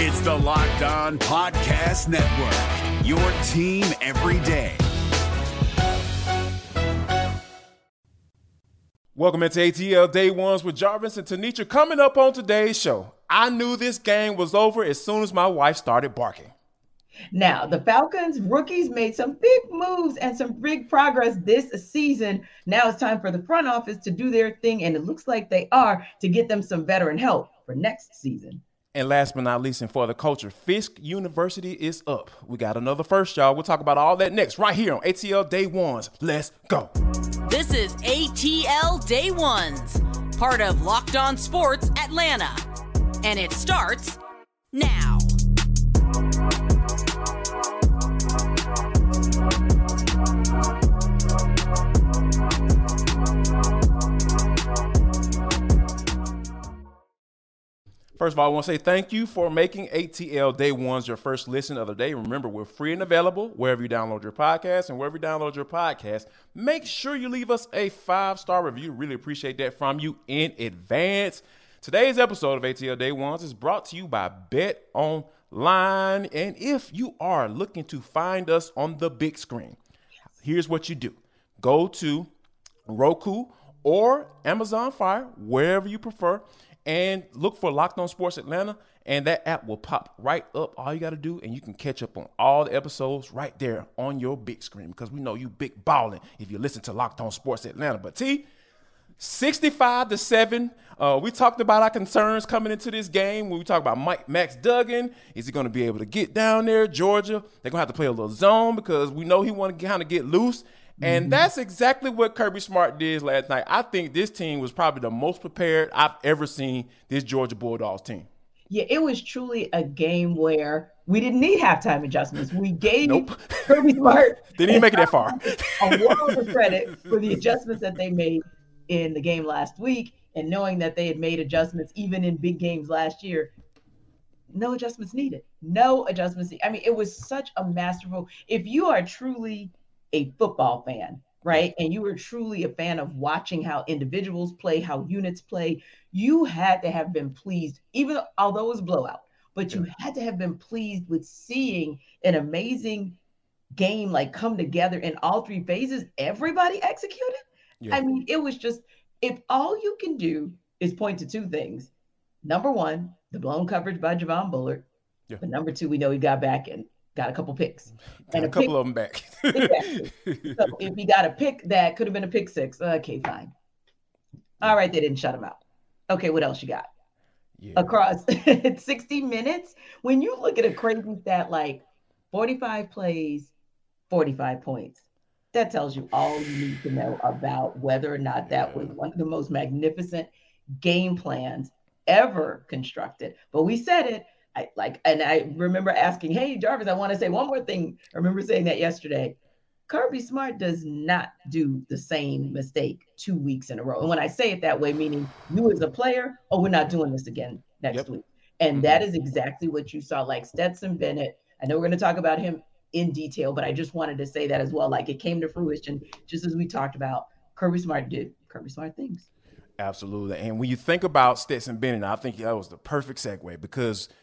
It's the Locked On Podcast Network, your team every day. Welcome into ATL Day Ones with Jarvis and Tenitra. Coming up on today's show, I knew this game was over as soon as my wife started barking. Now, the Falcons rookies made some big moves and some big progress this season. Now it's time for the front office to do their thing, and it looks like they are to get them some veteran help for next season. And last but not least, and for the culture, Fisk University is up. We got another first, y'all. We'll talk about all that next, right here on ATL Day Ones. Let's go. This is ATL Day Ones, part of Locked On Sports Atlanta. And it starts now. First of all, I want to say thank you for making ATL Day Ones your first listen of the day. Remember, we're free and available wherever you download your podcast. And wherever you download your podcast, make sure you leave us a five star review. Really appreciate that from you in advance. Today's episode of ATL Day Ones is brought to you by Bet Online. And if you are looking to find us on the big screen, here's what you do go to Roku or Amazon Fire, wherever you prefer and look for Locked On Sports Atlanta, and that app will pop right up. All you got to do, and you can catch up on all the episodes right there on your big screen because we know you big balling if you listen to Locked On Sports Atlanta. But T, 65 to 7. Uh, we talked about our concerns coming into this game when we talk about Mike Max Duggan. Is he going to be able to get down there? Georgia, they're going to have to play a little zone because we know he want to kind of get loose. And mm-hmm. that's exactly what Kirby Smart did last night. I think this team was probably the most prepared I've ever seen this Georgia Bulldogs team. Yeah, it was truly a game where we didn't need halftime adjustments. We gave nope. Kirby Smart didn't even make it that far. a world of credit for the adjustments that they made in the game last week, and knowing that they had made adjustments even in big games last year. No adjustments needed. No adjustments. I mean, it was such a masterful. If you are truly a football fan, right? And you were truly a fan of watching how individuals play, how units play, you had to have been pleased, even although it was blowout, but you had to have been pleased with seeing an amazing game like come together in all three phases. Everybody executed. Yeah. I mean, it was just if all you can do is point to two things. Number one, the blown coverage by Javon Bullard. Yeah. But number two, we know he got back in got a couple picks. And a, a couple pick, of them back. exactly. So if he got a pick that could have been a pick six, okay, fine. All right, they didn't shut him out. Okay, what else you got? Yeah. Across 60 minutes, when you look at a crazy stat like 45 plays, 45 points, that tells you all you need to know about whether or not that was one of the most magnificent game plans ever constructed. But we said it I like, and I remember asking, "Hey, Jarvis, I want to say one more thing." I remember saying that yesterday. Kirby Smart does not do the same mistake two weeks in a row. And when I say it that way, meaning you as a player, oh, we're not doing this again next yep. week. And mm-hmm. that is exactly what you saw. Like Stetson Bennett, I know we're going to talk about him in detail, but I just wanted to say that as well. Like it came to fruition, just as we talked about. Kirby Smart did Kirby Smart things. Absolutely. And when you think about Stetson Bennett, I think that was the perfect segue because –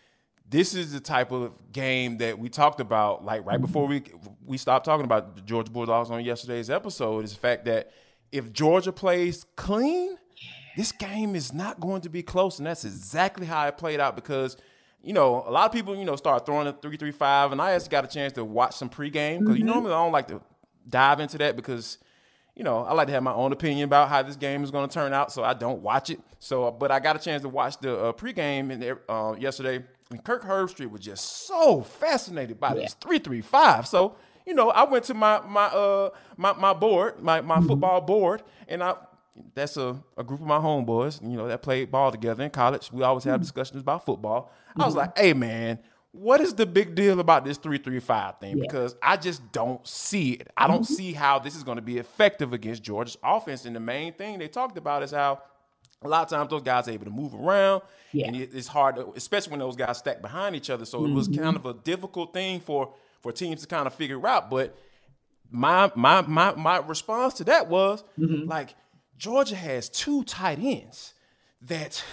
this is the type of game that we talked about, like right before we we stopped talking about the Georgia Bulldogs on yesterday's episode, is the fact that if Georgia plays clean, this game is not going to be close, and that's exactly how it played out because. You know, a lot of people, you know, start throwing a three three five, and I actually got a chance to watch some pregame because mm-hmm. you normally I don't like to dive into that because you know, I like to have my own opinion about how this game is going to turn out, so I don't watch it. So, but I got a chance to watch the uh, pregame in, uh, yesterday, and Kirk Herbstreit was just so fascinated by yeah. this three three five. So you know, I went to my my uh my my board, my my mm-hmm. football board, and I that's a, a group of my homeboys, you know, that played ball together in college. We always have mm-hmm. discussions about football. Mm-hmm. I was mm-hmm. like, hey man, what is the big deal about this 335 thing? Yeah. Because I just don't see it. I don't mm-hmm. see how this is going to be effective against Georgia's offense. And the main thing they talked about is how a lot of times those guys are able to move around, yeah. and it's hard, to, especially when those guys stack behind each other. So mm-hmm. it was mm-hmm. kind of a difficult thing for for teams to kind of figure out. But my my my my response to that was mm-hmm. like Georgia has two tight ends. That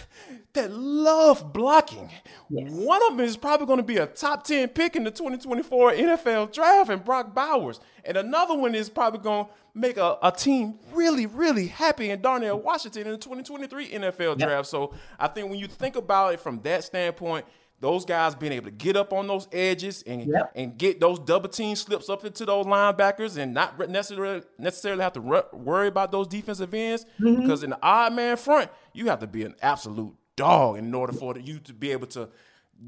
that love blocking. Yes. One of them is probably going to be a top 10 pick in the 2024 NFL draft and Brock Bowers. And another one is probably going to make a, a team really, really happy in Darnell Washington in the 2023 NFL Yep. draft. So I think when you think about it from that standpoint, those guys being able to get up on those edges and Yep. and get those double team slips up into those linebackers and not necessarily necessarily have to ru- worry about those defensive ends Mm-hmm. because in the odd man front you have to be an absolute dog in order for you to be able to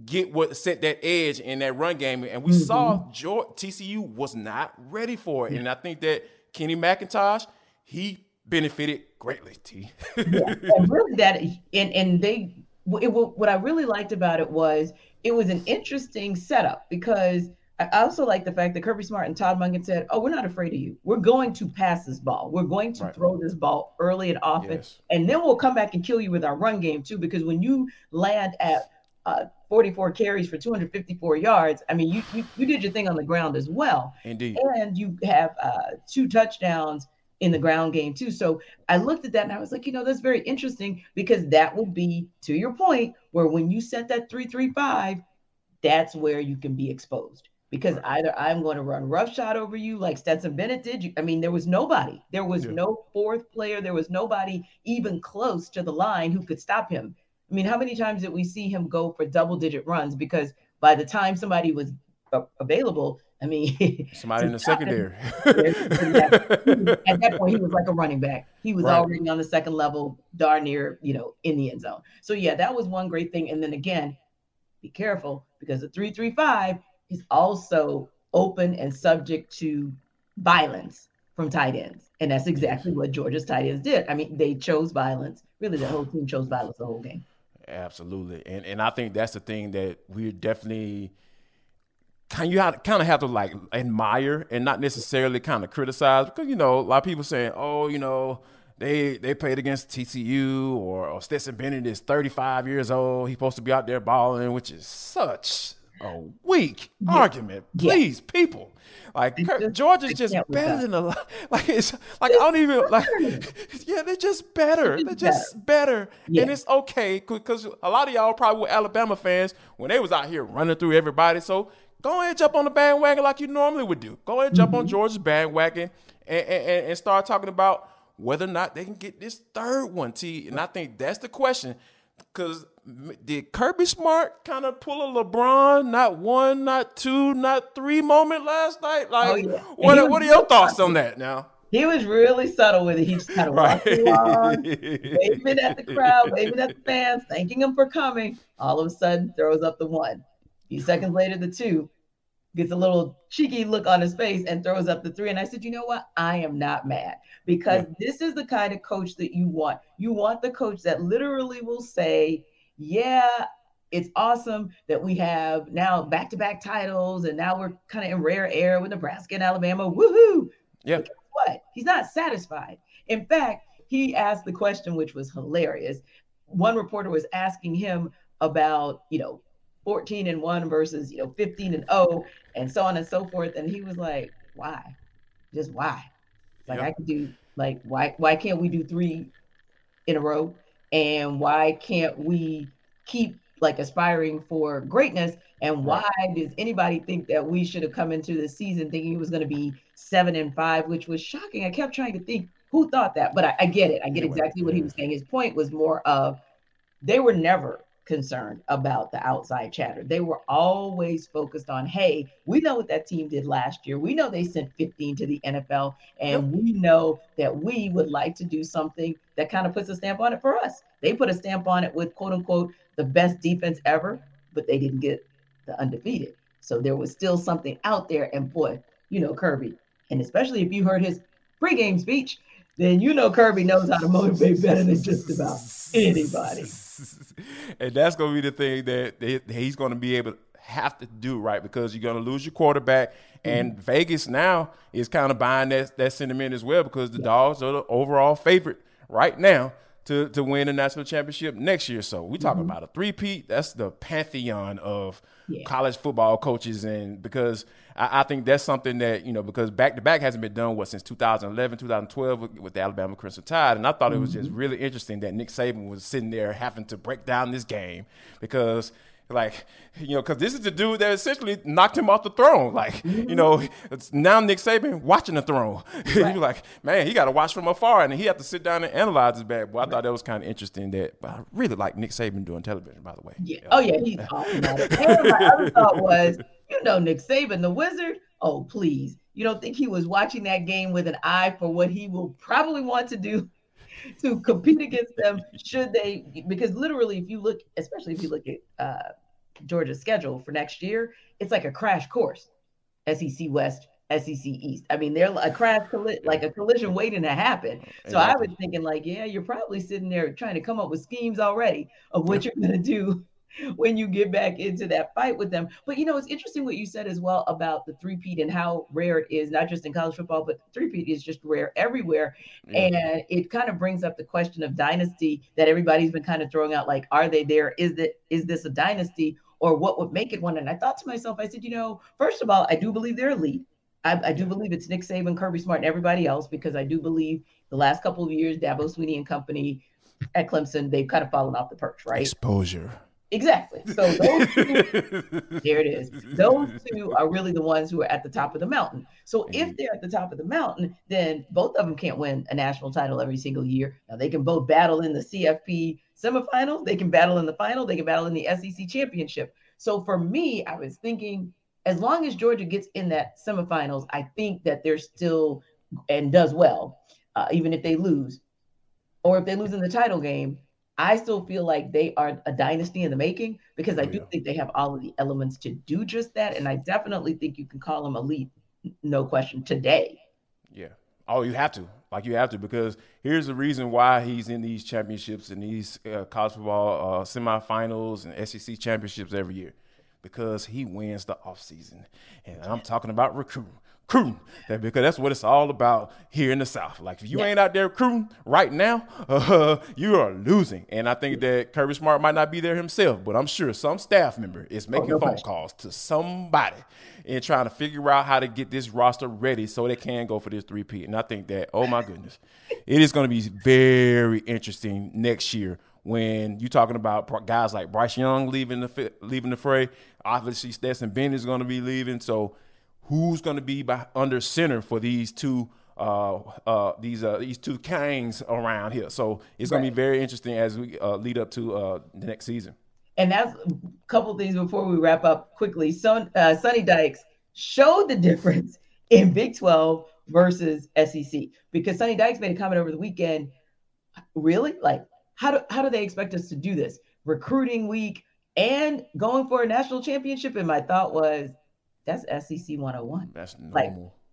get what set that edge in that run game and we Mm-hmm. saw George, TCU was not ready for it and I think that Kenny McIntosh he benefited greatly T and really that and and they it, what I really liked about it was it was an interesting setup because I also like the fact that Kirby Smart and Todd Monken said, "Oh, we're not afraid of you. We're going to pass this ball. We're going to Right. throw this ball early and often, Yes. and then we'll come back and kill you with our run game too. Because when you land at uh, 44 carries for 254 yards, I mean, you, you you did your thing on the ground as well indeed and you have uh, two touchdowns in the ground game too. So I looked at that and I was like, you know, that's very interesting because that will be to your point where when you set that three three five, that's where you can be exposed. Because either I'm going to run roughshod over you like Stetson Bennett did. You, I mean, there was nobody. There was Yeah. no fourth player. There was nobody even close to the line who could stop him. I mean, how many times did we see him go for double digit runs? Because by the time somebody was available, I mean, somebody in the secondary at that point, he was like a running back. He was Right. already on the second level, darn near, you know, in the end zone. So yeah, that was one great thing. And then again, be careful because the three three five is also open and subject to violence from tight ends, and that's exactly what Georgia's tight ends did. I mean, they chose violence. Really, the whole team chose violence the whole game. Absolutely, and and I think that's the thing that we're definitely kind you kind of have to like admire and not necessarily kind of criticize because you know a lot of people saying oh you know they they played against TCU or, or Stetson Bennett is 35 years old. He's supposed to be out there balling which is such a weak argument. Yeah. please people. Like just- Georgia's just better than a lot like it's like I don't even like yeah they're just better. They're just better. Yeah. and it's okay because a lot of y'all probably were Alabama fans when they was out here running through everybody. So go ahead and jump on the bandwagon like you normally would do. Go ahead and jump Mm-hmm. on George's bandwagon and, and, and start talking about whether or not they can get this third one. T. And I think that's the question. Because did Kirby Smart kind of pull a LeBron, not one, not two, not three moment last night? Like, Oh, yeah. What, are, what are your thoughts on that now? He was really subtle with it. He just kind of walked along, waving at the crowd, waving at the fans, thanking them for coming. All of a sudden, throws up the one. A few seconds later, the two gets a little cheeky look on his face and throws up the three. And I said, you know what? I am not mad because this is the kind of coach that you want. You want the coach that literally will say, yeah, it's awesome that we have now back to back titles and now we're kind of in rare air with Nebraska and Alabama. Woohoo! Yeah. But what? He's not satisfied. In fact, he asked the question, which was hilarious. One reporter was asking him about, you know, 14 and 1 versus, you know, 15 and 0 and so on and so forth. And he was like, why? Just why? Like Yep. I could do like why why can't we do three in a row? And why can't we keep like aspiring for greatness? And why does anybody think that we should have come into the season thinking it was going to be seven and five, which was shocking? I kept trying to think who thought that, but I, I get it. I get exactly what he was saying. His point was more of they were never concerned about the outside chatter. They were always focused on, hey, we know what that team did last year. We know they sent 15 to the NFL, and we know that we would like to do something that kind of puts a stamp on it for us. They put a stamp on it with quote unquote the best defense ever, but they didn't get the undefeated. So there was still something out there. And boy, you know, Kirby, and especially if you heard his pregame speech, then you know Kirby knows how to motivate better than just about anybody. and that's going to be the thing that, he's going to be able to have to do right? Because you're going to lose your quarterback mm-hmm. and Vegas now is kind of buying that that sentiment as well because the dogs are the overall favorite right now to to win a national championship next year. So we talking Mm-hmm. about a three-peat. That's the pantheon of Yeah. college football coaches, and because I, I think that's something that you know because back to back hasn't been done what since 2011, 2012 with, with the Alabama Crimson Tide, and I thought it was just really interesting that Nick Saban was sitting there having to break down this game because like you know because this is the dude that essentially knocked him off the throne. Like you know it's now nick saban watching the throne. You're like man he got to watch from afar and he had to sit down and analyze his bad boy i thought that was kind of interesting that but i really like nick saban doing television by the way. Yeah. Oh yeah, he's awesome at it. And my other thought was, you know, Nick Saban, the wizard. Oh please, you don't think he was watching that game with an eye for what he will probably want to do to compete against them? Should they? Because literally, if you look, especially if you look at uh, Georgia's schedule for next year, it's like a crash course. SEC West, SEC East. I mean, they're a crash colli- like a collision waiting to happen. So I was thinking, like, yeah, you're probably sitting there trying to come up with schemes already of what you're gonna do when you get back into that fight with them. But you know, it's interesting what you said as well about the three-peat and how rare it is, not just in college football, but three-peat is just rare everywhere. And it kind of brings up the question of dynasty that everybody's been kind of throwing out, like, are they there? Is that is this a dynasty? Or what would make it one? And I thought to myself, I said, you know, first of all, I do believe they're elite. I, I do believe it's Nick Saban, Kirby Smart, and everybody else because I do believe the last couple of years, Dabo Swinney and company at Clemson, they've kind of fallen off the perch, right? exposure Exactly. So those two, there it is. Those two are really the ones who are at the top of the mountain. So if they're at the top of the mountain, then both of them can't win a national title every single year. Now they can both battle in the CFP semifinals, they can battle in the final, they can battle in the SEC championship. So for me, I was thinking as long as Georgia gets in that semifinals, I think that they're still and does well, uh, even if they lose, or if they lose in the title game. I still feel like they are a dynasty in the making because I Oh, do yeah. think they have all of the elements to do just that. And I definitely think you can call them elite, no question, today. Yeah. Oh, you have to. Like you have to because here's the reason why he's in these championships and these uh, college football uh, semifinals and SEC championships every year because he wins the offseason. And I'm talking about recruiting. Recruiting. That- Because that's what it's all about here in the South. Like if you Yeah. ain't out there recruiting right now, uh, you are losing. And I think that Kirby Smart might not be there himself, but I'm sure some staff member is making no phone question. calls to somebody and trying to figure out how to get this roster ready so they can go for this three-peat. And I think that, oh my goodness, it is going to be very interesting next year when you're talking about guys like Bryce Young leaving the leaving the fray. Obviously, Stetson Bennett is going to be leaving. So, who's going to be by, under center for these two? Uh, uh, these uh, these two kings around here, so it's going to be very interesting as we uh, lead up to uh, the next season. And that's a couple things before we wrap up quickly. Son, uh, Sonny Dykes showed the difference in Big 12 versus SEC because Sonny Dykes made a comment over the weekend. Really? Like, how do how do they expect us to do this? Recruiting week and going for a national championship. And my thought was, that's SEC 101. That's Like.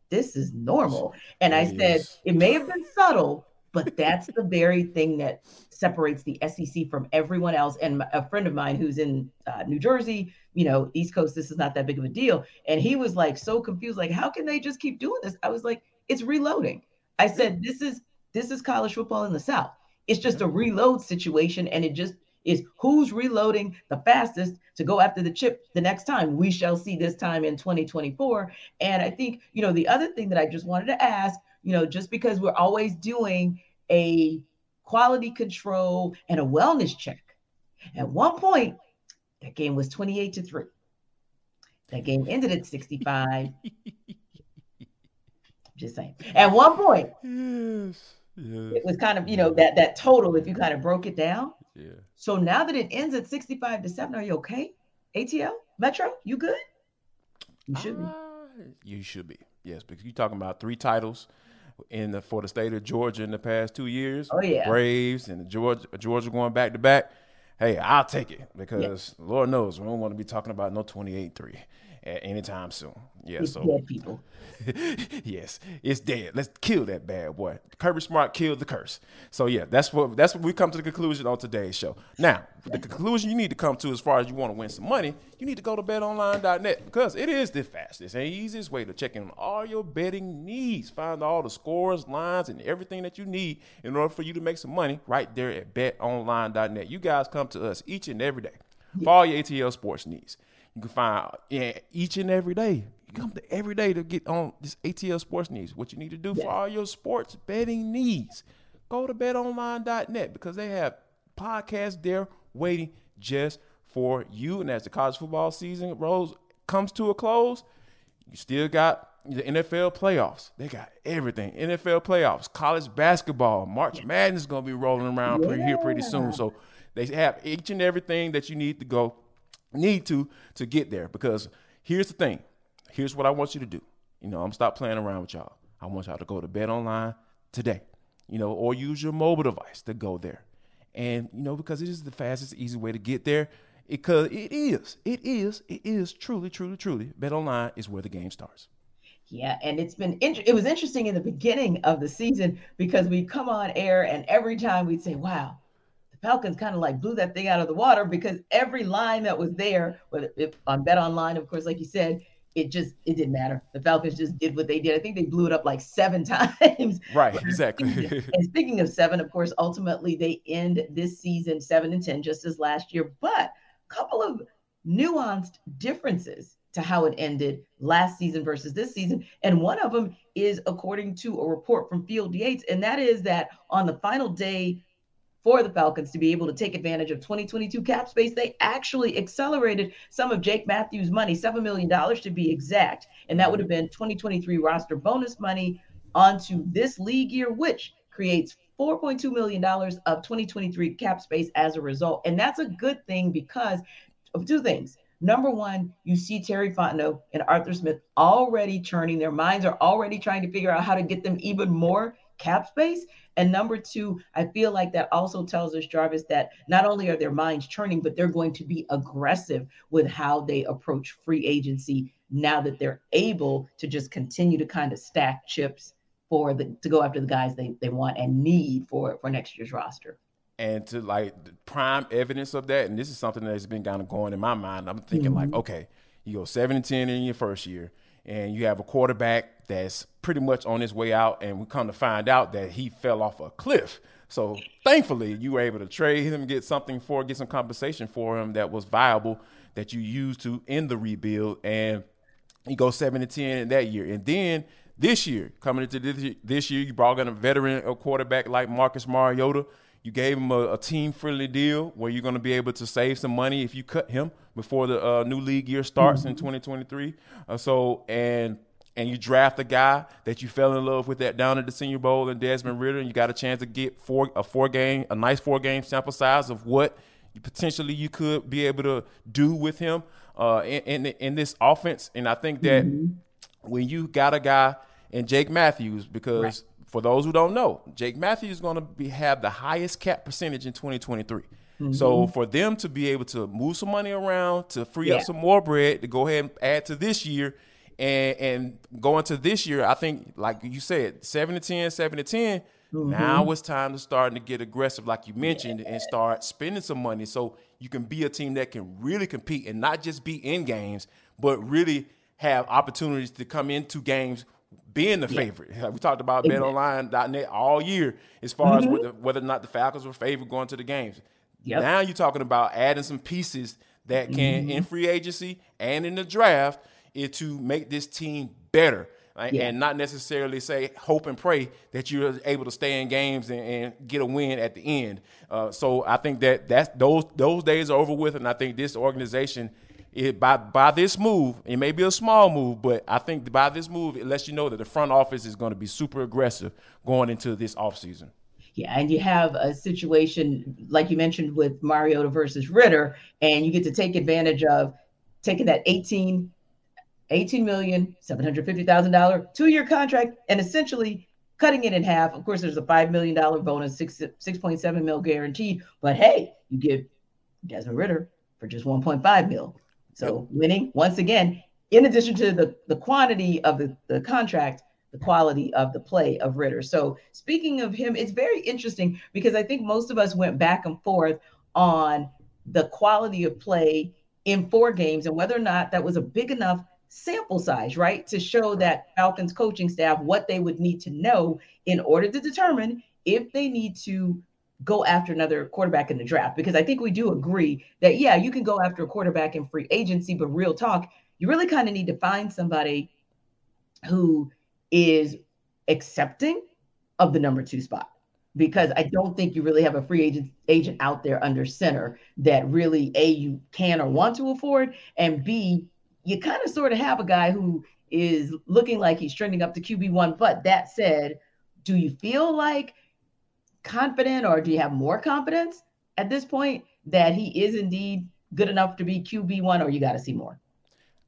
This is normal. And I It said, is. it may have been subtle, but that's the very thing that separates the SEC from everyone else. And a friend of mine who's in uh, New Jersey, you know, East Coast, this is not that big of a deal. And he was like so confused, like, how can they just keep doing this? I was like, it's reloading. I said, this is this is college football in the South. It's just a reload situation, and it just is who's reloading the fastest to go after the chip the next time. We shall see this time in 2024. And I think, you know, the other thing that I just wanted to ask, you know, just because we're always doing a quality control and a wellness check, at one point, that game was 28 to 3. That game ended at 65. Just saying. At one point, Yes. Yes. it was kind of, you know, that that total, if you kind of broke it down. Yeah. So now that it ends at 65 to 7, are you okay? ATL? Metro? You good? You should be. Uh, you should be. Yes, because you're talking about three titles in the for the state of Georgia in the past two years. Oh, yeah. Braves and the Georgia Georgia going back to back. Hey, I'll take it because Lord knows we don't want to be talking about no 28-3. At anytime soon. Yeah, it's so dead people. yes, it's dead. Let's kill that bad boy. Kirby Smart killed the curse. So yeah, that's what that's what we come to the conclusion on today's show. Now, the conclusion you need to come to as far as you want to win some money, you need to go to betonline.net because it is the fastest and easiest way to check in on all your betting needs. Find all the scores, lines, and everything that you need in order for you to make some money right there at betonline.net. You guys come to us each and every day for all your ATL sports needs. You can find yeah, each and every day. You come to every day to get on this ATL sports needs. What you need to do for all your sports betting needs, go to betonline.net because they have podcasts there waiting just for you. And as the college football season rolls comes to a close, you still got the NFL playoffs. They got everything. NFL playoffs, college basketball, March Madness is gonna be rolling around pretty, here pretty soon. So they have each and everything that you need to go need to to get there. Because here's the thing. Here's what I want you to do. You know, I'm stop playing around with y'all. I want y'all to go to Bet Online today. You know, or use your mobile device to go there. And you know, because it is the fastest, easy way to get there. Because it is, it is, it is truly, truly, truly. Bet Online is where the game starts. Yeah, and it's been int- it was interesting in the beginning of the season because we come on air and every time we'd say, "Wow, Falcons kind of like blew that thing out of the water," because every line that was there, whether if, on Bet Online, of course, like you said, it just it didn't matter. The Falcons just did what they did. I think they blew it up like seven times. Right, exactly. and speaking of seven, of course, ultimately they end this season seven and ten, just as last year. But a couple of nuanced differences to how it ended last season versus this season. And one of them is according to a report from Field Yates, and that is that on the final day for the Falcons to be able to take advantage of 2022 cap space, they actually accelerated some of Jake Matthews' money, $7 million to be exact. And that would have been 2023 roster bonus money onto this league year, which creates $4.2 million of 2023 cap space as a result. And that's a good thing because of two things. Number one, you see Terry Fontenot and Arthur Smith already churning. Their minds are already trying to figure out how to get them even more cap space. And number two, I feel like that also tells us, Jarvis, that not only are their minds churning, but they're going to be aggressive with how they approach free agency now that they're able to just continue to kind of stack chips for the to go after the guys they, they want and need for for next year's roster. And to like prime evidence of that, and this is something that's been kind of going in my mind. I'm thinking mm-hmm. like, okay, you go seven and ten in your first year, and you have a quarterback that's pretty much on his way out, and we come to find out that he fell off a cliff. So thankfully, you were able to trade him, get something for, get some compensation for him that was viable that you used to end the rebuild, and you go seven and ten in that year, and then this year, coming into this, this year, you brought in a veteran a quarterback like Marcus Mariota. You gave him a, a team friendly deal where you're going to be able to save some money if you cut him before the uh, new league year starts mm-hmm. in 2023. Uh, so and and you draft a guy that you fell in love with that down at the Senior Bowl and Desmond Ridder, and you got a chance to get four a four game a nice four game sample size of what you potentially you could be able to do with him uh, in, in, in this offense. And I think that mm-hmm. when you got a guy and Jake Matthews because right. for those who don't know, Jake Matthews is going to be have the highest cap percentage in 2023. Mm-hmm. So for them to be able to move some money around to free yeah. up some more bread to go ahead and add to this year and and go into this year, I think like you said, 7 to 10, 7 to 10, mm-hmm. now it's time to start to get aggressive like you mentioned yeah. and start spending some money so you can be a team that can really compete and not just be in games, but really have opportunities to come into games being the favorite. We talked about exactly. betonline.net all year as far mm-hmm. as whether, whether, or not the Falcons were favored going to the games. Yep. Now you're talking about adding some pieces that can, mm-hmm. in free agency and in the draft, is to make this team better. Right? Yeah. And not necessarily say hope and pray that you're able to stay in games and, and get a win at the end. Uh, so I think that that's those those days are over with, and I think this organization it, by by this move, it may be a small move, but I think by this move, it lets you know that the front office is going to be super aggressive going into this offseason. Yeah, and you have a situation like you mentioned with Mariota versus Ridder, and you get to take advantage of taking that 18, 18 million, $750,000 two-year contract and essentially cutting it in half. Of course, there's a $5 million bonus, six, 6.7 mil guaranteed, but hey, you get Desmond Ridder for just 1.5 mil. So winning once again, in addition to the, the quantity of the, the contract, the quality of the play of Ridder. So speaking of him, it's very interesting because I think most of us went back and forth on the quality of play in four games and whether or not that was a big enough sample size, right? To show that Falcons coaching staff what they would need to know in order to determine if they need to go after another quarterback in the draft. Because I think we do agree that, yeah, you can go after a quarterback in free agency, but real talk, you really kind of need to find somebody who is accepting of the number two spot because I don't think you really have a free agent agent out there under center that really a you can or want to afford, and b you kind of sort of have a guy who is looking like he's trending up to QB one. But that said, do you feel like confident, or do you have more confidence at this point that he is indeed good enough to be QB one, or you got to see more?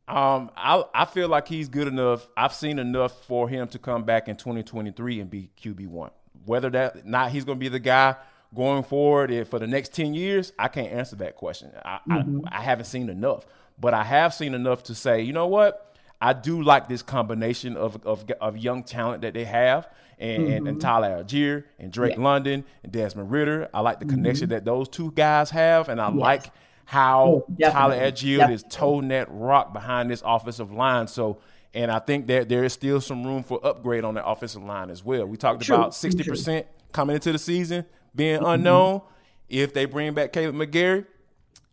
Um, I I feel like he's good enough. I've seen enough for him to come back in 2023 and be QB one. Whether that not he's going to be the guy going forward for the next 10 years, I can't answer that question. I, mm-hmm. I, I haven't seen enough, but I have seen enough to say, you know what? I do like this combination of of, of young talent that they have. And, mm-hmm. and, and, Tyler Allgeier and Drake yeah. London and Desmond Ridder. I like the mm-hmm. connection that those two guys have, and I yes. like how oh, Tyler Allgeier is toting that rock behind this offensive line. So, and I think that there is still some room for upgrade on the offensive line as well. We talked true, about sixty percent coming into the season being mm-hmm. unknown. If they bring back Caleb McGary,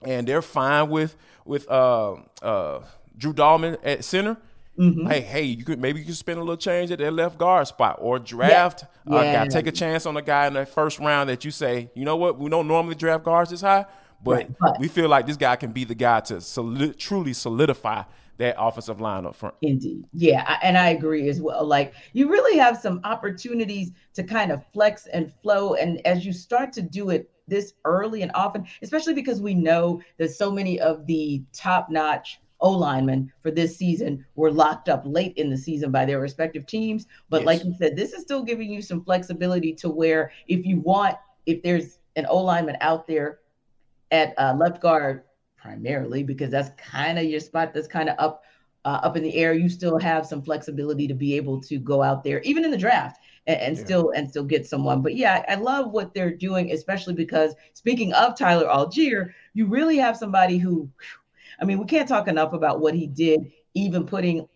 and they're fine with with uh, uh, Drew Dalman at center. Mm-hmm. Hey, hey, you could maybe you could spend a little change at that left guard spot or draft yeah. Uh, yeah. guy. Take a chance on a guy in the first round that you say, you know what, we don't normally draft guards this high. But, right, but, we feel like this guy can be the guy to solid, truly solidify that offensive line up front. Indeed. Yeah. And I agree as well. Like you really have some opportunities to kind of flex and flow. And as you start to do it this early and often, especially because we know that so many of the top notch O linemen for this season were locked up late in the season by their respective teams. But yes. like you said, this is still giving you some flexibility to where if you want, if there's an O lineman out there at uh, left guard primarily because that's kind of your spot that's kind of up uh, up in the air you still have some flexibility to be able to go out there even in the draft and, and yeah. still and still get someone but yeah i love what they're doing especially because speaking of tyler allgeier you really have somebody who i mean we can't talk enough about what he did even putting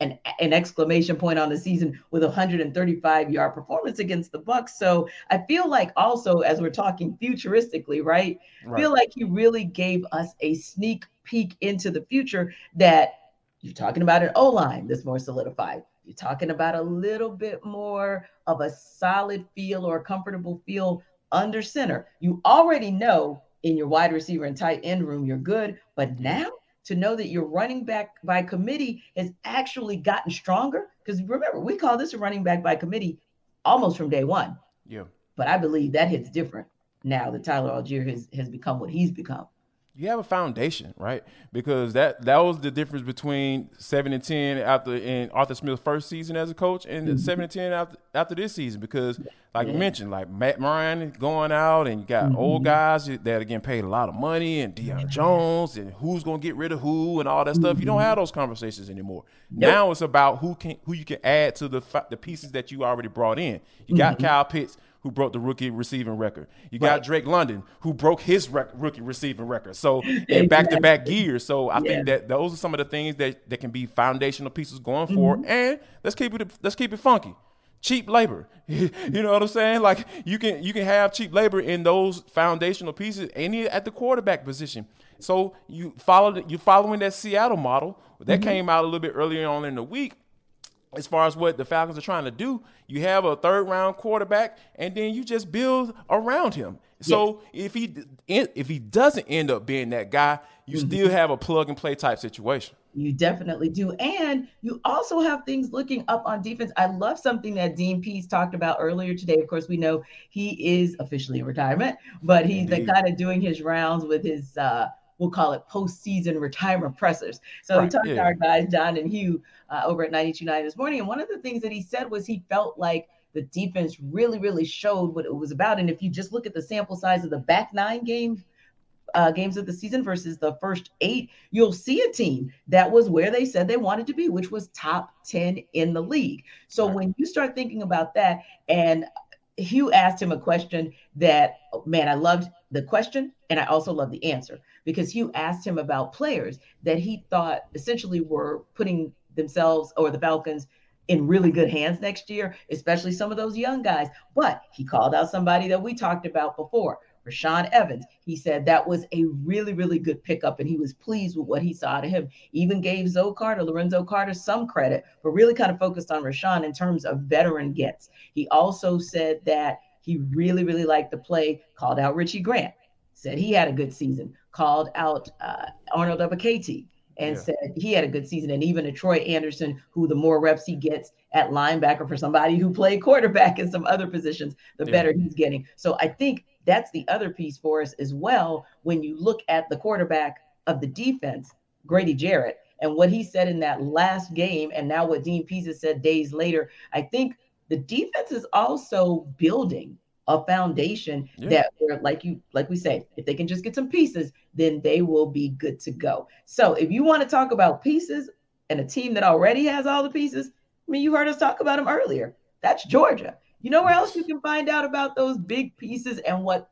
an, an exclamation point on the season with a 135 yard performance against the bucks so i feel like also as we're talking futuristically right, right. feel like he really gave us a sneak peek into the future that you're talking about an o-line that's more solidified you're talking about a little bit more of a solid feel or a comfortable feel under center you already know in your wide receiver and tight end room you're good but now to know that your running back by committee has actually gotten stronger. Because remember, we call this a running back by committee almost from day one. Yeah. But I believe that hits different now that Tyler Allgeier has, has become what he's become you have a foundation, right? Because that that was the difference between seven and ten after in Arthur Smith's first season as a coach and mm-hmm. seven and ten after after this season. Because like yeah. you mentioned, like Matt Ryan going out and you got mm-hmm. old guys that are getting paid a lot of money and Deion Jones and who's gonna get rid of who and all that mm-hmm. stuff. You don't mm-hmm. have those conversations anymore. Yep. Now it's about who can who you can add to the the pieces that you already brought in. You got mm-hmm. Kyle Pitts who broke the rookie receiving record. You got right. Drake London, who broke his rec- rookie receiving record. So in back to back gears. So I yeah. think that those are some of the things that, that can be foundational pieces going mm-hmm. forward. And let's keep it let's keep it funky. Cheap labor. you know what I'm saying? Like you can you can have cheap labor in those foundational pieces any at the quarterback position. So you follow you're following that Seattle model that mm-hmm. came out a little bit earlier on in the week as far as what the Falcons are trying to do, you have a third round quarterback, and then you just build around him. So yes. if he if he doesn't end up being that guy, you mm-hmm. still have a plug and play type situation. You definitely do, and you also have things looking up on defense. I love something that Dean Pees talked about earlier today. Of course, we know he is officially in retirement, but he's kind of doing his rounds with his. Uh, we'll call it postseason retirement pressers. So right, we talked yeah. to our guys, John and Hugh, uh, over at 92.9 this morning. And one of the things that he said was he felt like the defense really, really showed what it was about. And if you just look at the sample size of the back nine games uh, games of the season versus the first eight, you'll see a team that was where they said they wanted to be, which was top 10 in the league. So right. when you start thinking about that, and Hugh asked him a question that, man, I loved the question and I also loved the answer because Hugh asked him about players that he thought essentially were putting themselves or the Falcons in really good hands next year, especially some of those young guys. But he called out somebody that we talked about before, Rashaan Evans. He said that was a really, really good pickup, and he was pleased with what he saw out of him. Even gave Zoe Carter, Lorenzo Carter, some credit, but really kind of focused on Rashaan in terms of veteran gets. He also said that he really, really liked the play, called out Richie Grant, said he had a good season, called out uh, Arnold Ebiketie and yeah. said he had a good season. And even a Troy Anderson, who the more reps he gets at linebacker for somebody who played quarterback in some other positions, the yeah. better he's getting. So I think that's the other piece for us as well. When you look at the quarterback of the defense, Grady Jarrett, and what he said in that last game, and now what Dean has said days later, I think the defense is also building a foundation yeah. that where like you like we say if they can just get some pieces then they will be good to go so if you want to talk about pieces and a team that already has all the pieces i mean you heard us talk about them earlier that's georgia you know where else you can find out about those big pieces and what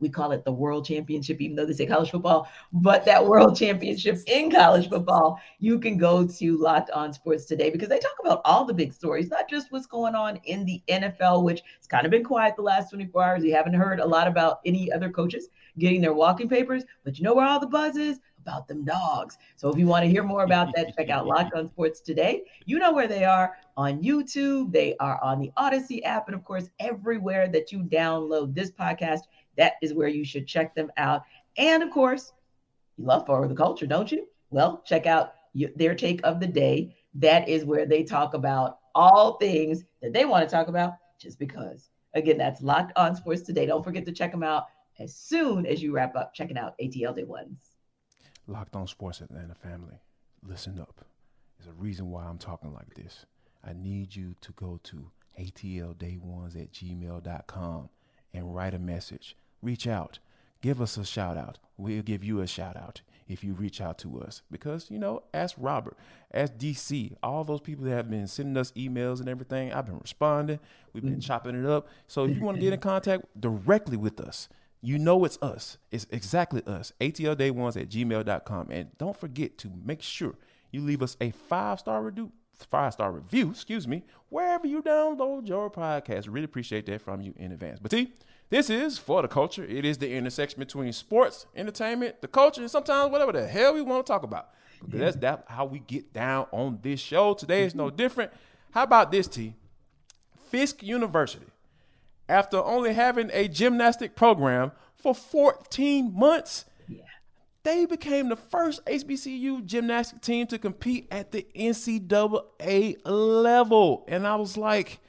we call it the world championship, even though they say college football, but that world championship in college football, you can go to Locked On Sports today because they talk about all the big stories, not just what's going on in the NFL, which has kind of been quiet the last 24 hours. You haven't heard a lot about any other coaches getting their walking papers, but you know where all the buzz is? About them dogs. So if you want to hear more about that, check out Locked On Sports today. You know where they are on YouTube, they are on the Odyssey app, and of course, everywhere that you download this podcast that is where you should check them out. And of course, you love Forward the Culture, don't you? Well, check out their take of the day. That is where they talk about all things that they want to talk about just because. Again, that's Locked On Sports Today. Don't forget to check them out as soon as you wrap up checking out ATL Day Ones. Locked On Sports Atlanta family, listen up. There's a reason why I'm talking like this. I need you to go to atlday1s at gmail.com and write a message reach out. Give us a shout out. We'll give you a shout out if you reach out to us. Because, you know, ask Robert, ask DC, all those people that have been sending us emails and everything. I've been responding. We've been mm. chopping it up. So if you want to get in contact directly with us, you know it's us. It's exactly us. ATLday1s at gmail.com. And don't forget to make sure you leave us a five star review. Five star review, excuse me, wherever you download your podcast. Really appreciate that from you in advance. But T, this is for the culture. It is the intersection between sports, entertainment, the culture, and sometimes whatever the hell we want to talk about. Because that's that how we get down on this show. Today is no mm-hmm. different. How about this, T? Fisk University, after only having a gymnastic program for 14 months, yeah. they became the first HBCU gymnastic team to compete at the NCAA level. And I was like,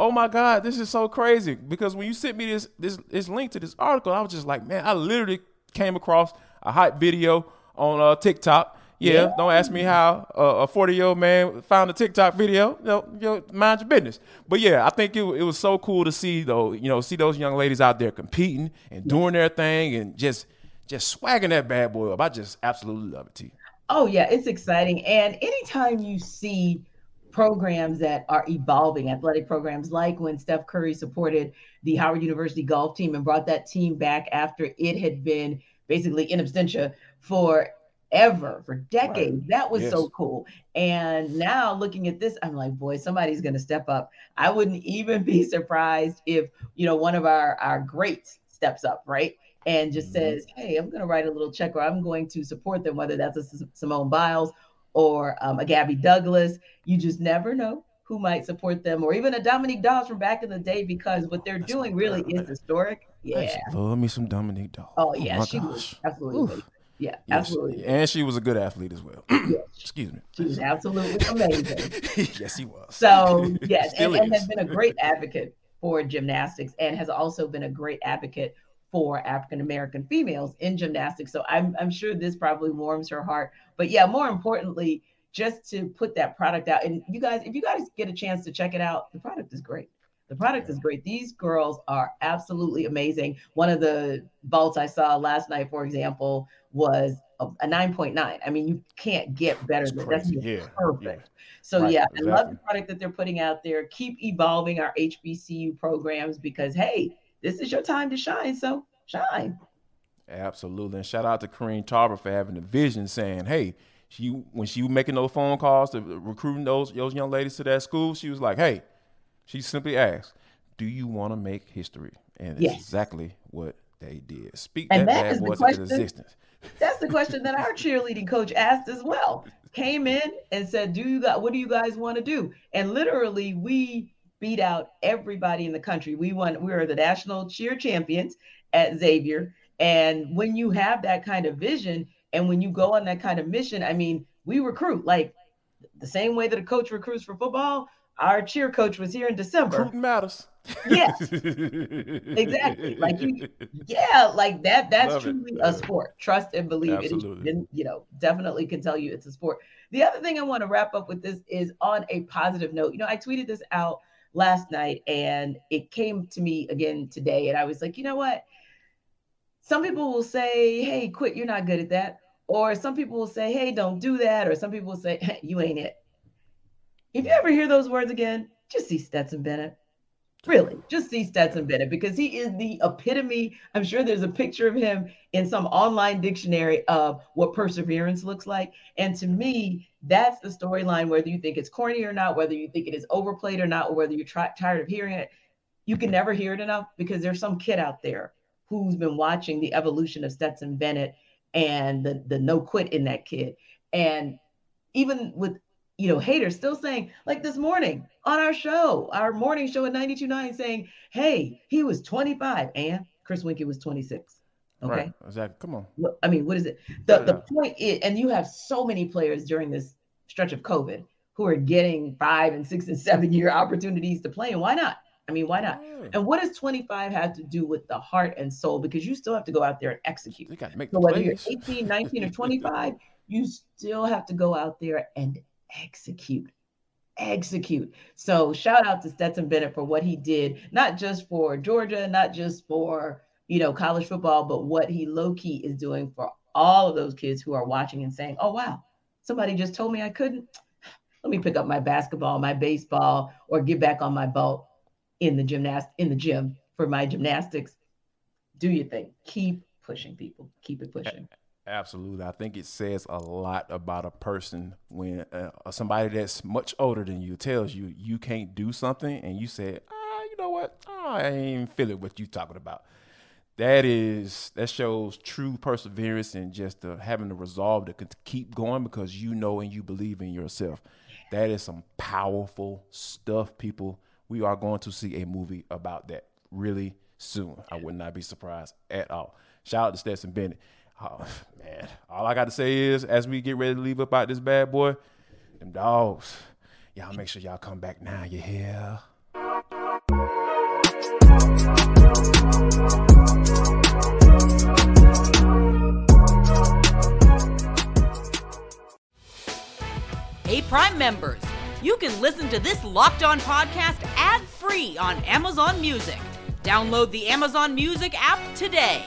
oh my God, this is so crazy. Because when you sent me this this this link to this article, I was just like, man, I literally came across a hype video on uh, TikTok. Yeah, yeah, don't ask me how uh, a 40 year old man found a TikTok video. You know, you know, mind your business. But yeah, I think it, it was so cool to see though, you know, see those young ladies out there competing and doing their thing and just just swagging that bad boy up. I just absolutely love it, T. Oh yeah, it's exciting. And anytime you see programs that are evolving, athletic programs like when Steph Curry supported the Howard University golf team and brought that team back after it had been basically in absentia forever, for decades. Right. That was yes. so cool. And now looking at this, I'm like, boy, somebody's going to step up. I wouldn't even be surprised if, you know, one of our, our greats steps up, right? And just mm-hmm. says, hey, I'm going to write a little check or I'm going to support them, whether that's a Simone Biles or um, a Gabby Douglas. You just never know who might support them, or even a Dominique Dawes from back in the day, because what they're That's doing really is historic. Yeah, love me some Dominique Dawes. Oh yeah, oh, she gosh. was absolutely. Oof. Yeah, yes. absolutely. And she was a good athlete as well. yes. Excuse me. She was absolutely amazing. yes, he was. So, yes, and, and has been a great advocate for gymnastics and has also been a great advocate for African American females in gymnastics. So I'm, I'm sure this probably warms her heart. But yeah, more importantly, just to put that product out. And you guys, if you guys get a chance to check it out, the product is great. The product is great. These girls are absolutely amazing. One of the vaults I saw last night, for example, was a, a 9.9. I mean, you can't get better That's than crazy. that's Yeah, perfect. yeah. So Right, yeah, I love the product that they're putting out there. Keep evolving our HBCU programs because hey, this is your time to shine. So shine. Absolutely. And shout out to Corrinne Tarver for having the vision saying, hey, she when she was making those phone calls to recruiting those those young ladies to that school, she was like, hey, she simply asked, Do you want to make history? And Yes. exactly what they did. Speak And that, that bad boy into existence. That's the question that our cheerleading coach asked as well. Came in and said, "Do you got what do you guys want to do?" And literally, we beat out everybody in the country. We won. We were the national cheer champions at Xavier. And when you have that kind of vision, and when you go on that kind of mission, I mean, we recruit like the same way that a coach recruits for football. Our cheer coach was here in December. Recruiting matters. Yes, exactly. Like you, yeah, like that. That's Love truly a sport. Trust and believe. It is- Absolutely. and, you know, definitely can tell you it's a sport. The other thing I want to wrap up with this is on a positive note. You know, I tweeted this out last night, and it came to me again today, and I was like, you know what? Some people will say, "Hey, quit. You're not good at that," or some people will say, "Hey, don't do that," or some people will say, "You ain't it." If you ever hear those words again, just see Stetson Bennett. Really, just see Stetson Bennett because he is the epitome. I'm sure there's a picture of him in some online dictionary of what perseverance looks like. And to me, that's the storyline, whether you think it's corny or not, whether you think it is overplayed or not, or whether you're tired of hearing it. You can never hear it enough because there's some kid out there who's been watching the evolution of Stetson Bennett and the, the no quit in that kid. And even with you know, haters still saying, like this morning on our show, our morning show at 92.9, saying, hey, he was 25 and Chris Weinke was 26. Okay. Right. Exactly. Come on. I mean, what is it? The, Yeah. the point is, and you have so many players during this stretch of COVID who are getting five and six and seven year opportunities to play. And why not? I mean, why not? Yeah. And what does 25 have to do with the heart and soul? Because you still have to go out there and execute. You got to make So the whether you're plays. 18, 19, or 25, you still have to go out there and execute. Execute. So shout out to Stetson Bennett for what he did, not just for Georgia, not just for you know college football, but what he low key is doing for all of those kids who are watching and saying, "Oh wow, somebody just told me I couldn't. Let me pick up my basketball, my baseball, or get back on my belt in the gymnast in the gym for my gymnastics. Do your thing. Keep pushing, people. Keep it pushing. Absolutely. I think it says a lot about a person when uh, somebody that's much older than you tells you you can't do something and you say, ah, you know what? I ain't feeling what you talking about. That is that shows true perseverance and just uh, having the resolve to keep going because you know and you believe in yourself. That is some powerful stuff, people. We are going to see a movie about that really soon. I would not be surprised at all. Shout out to Stetson Bennett. Oh, man, all I got to say is, as we get ready to leave up out this bad boy, them dogs, y'all make sure y'all come back now. You hear? Hey, Prime members, you can listen to this locked on podcast ad free on Amazon Music. Download the Amazon Music app today.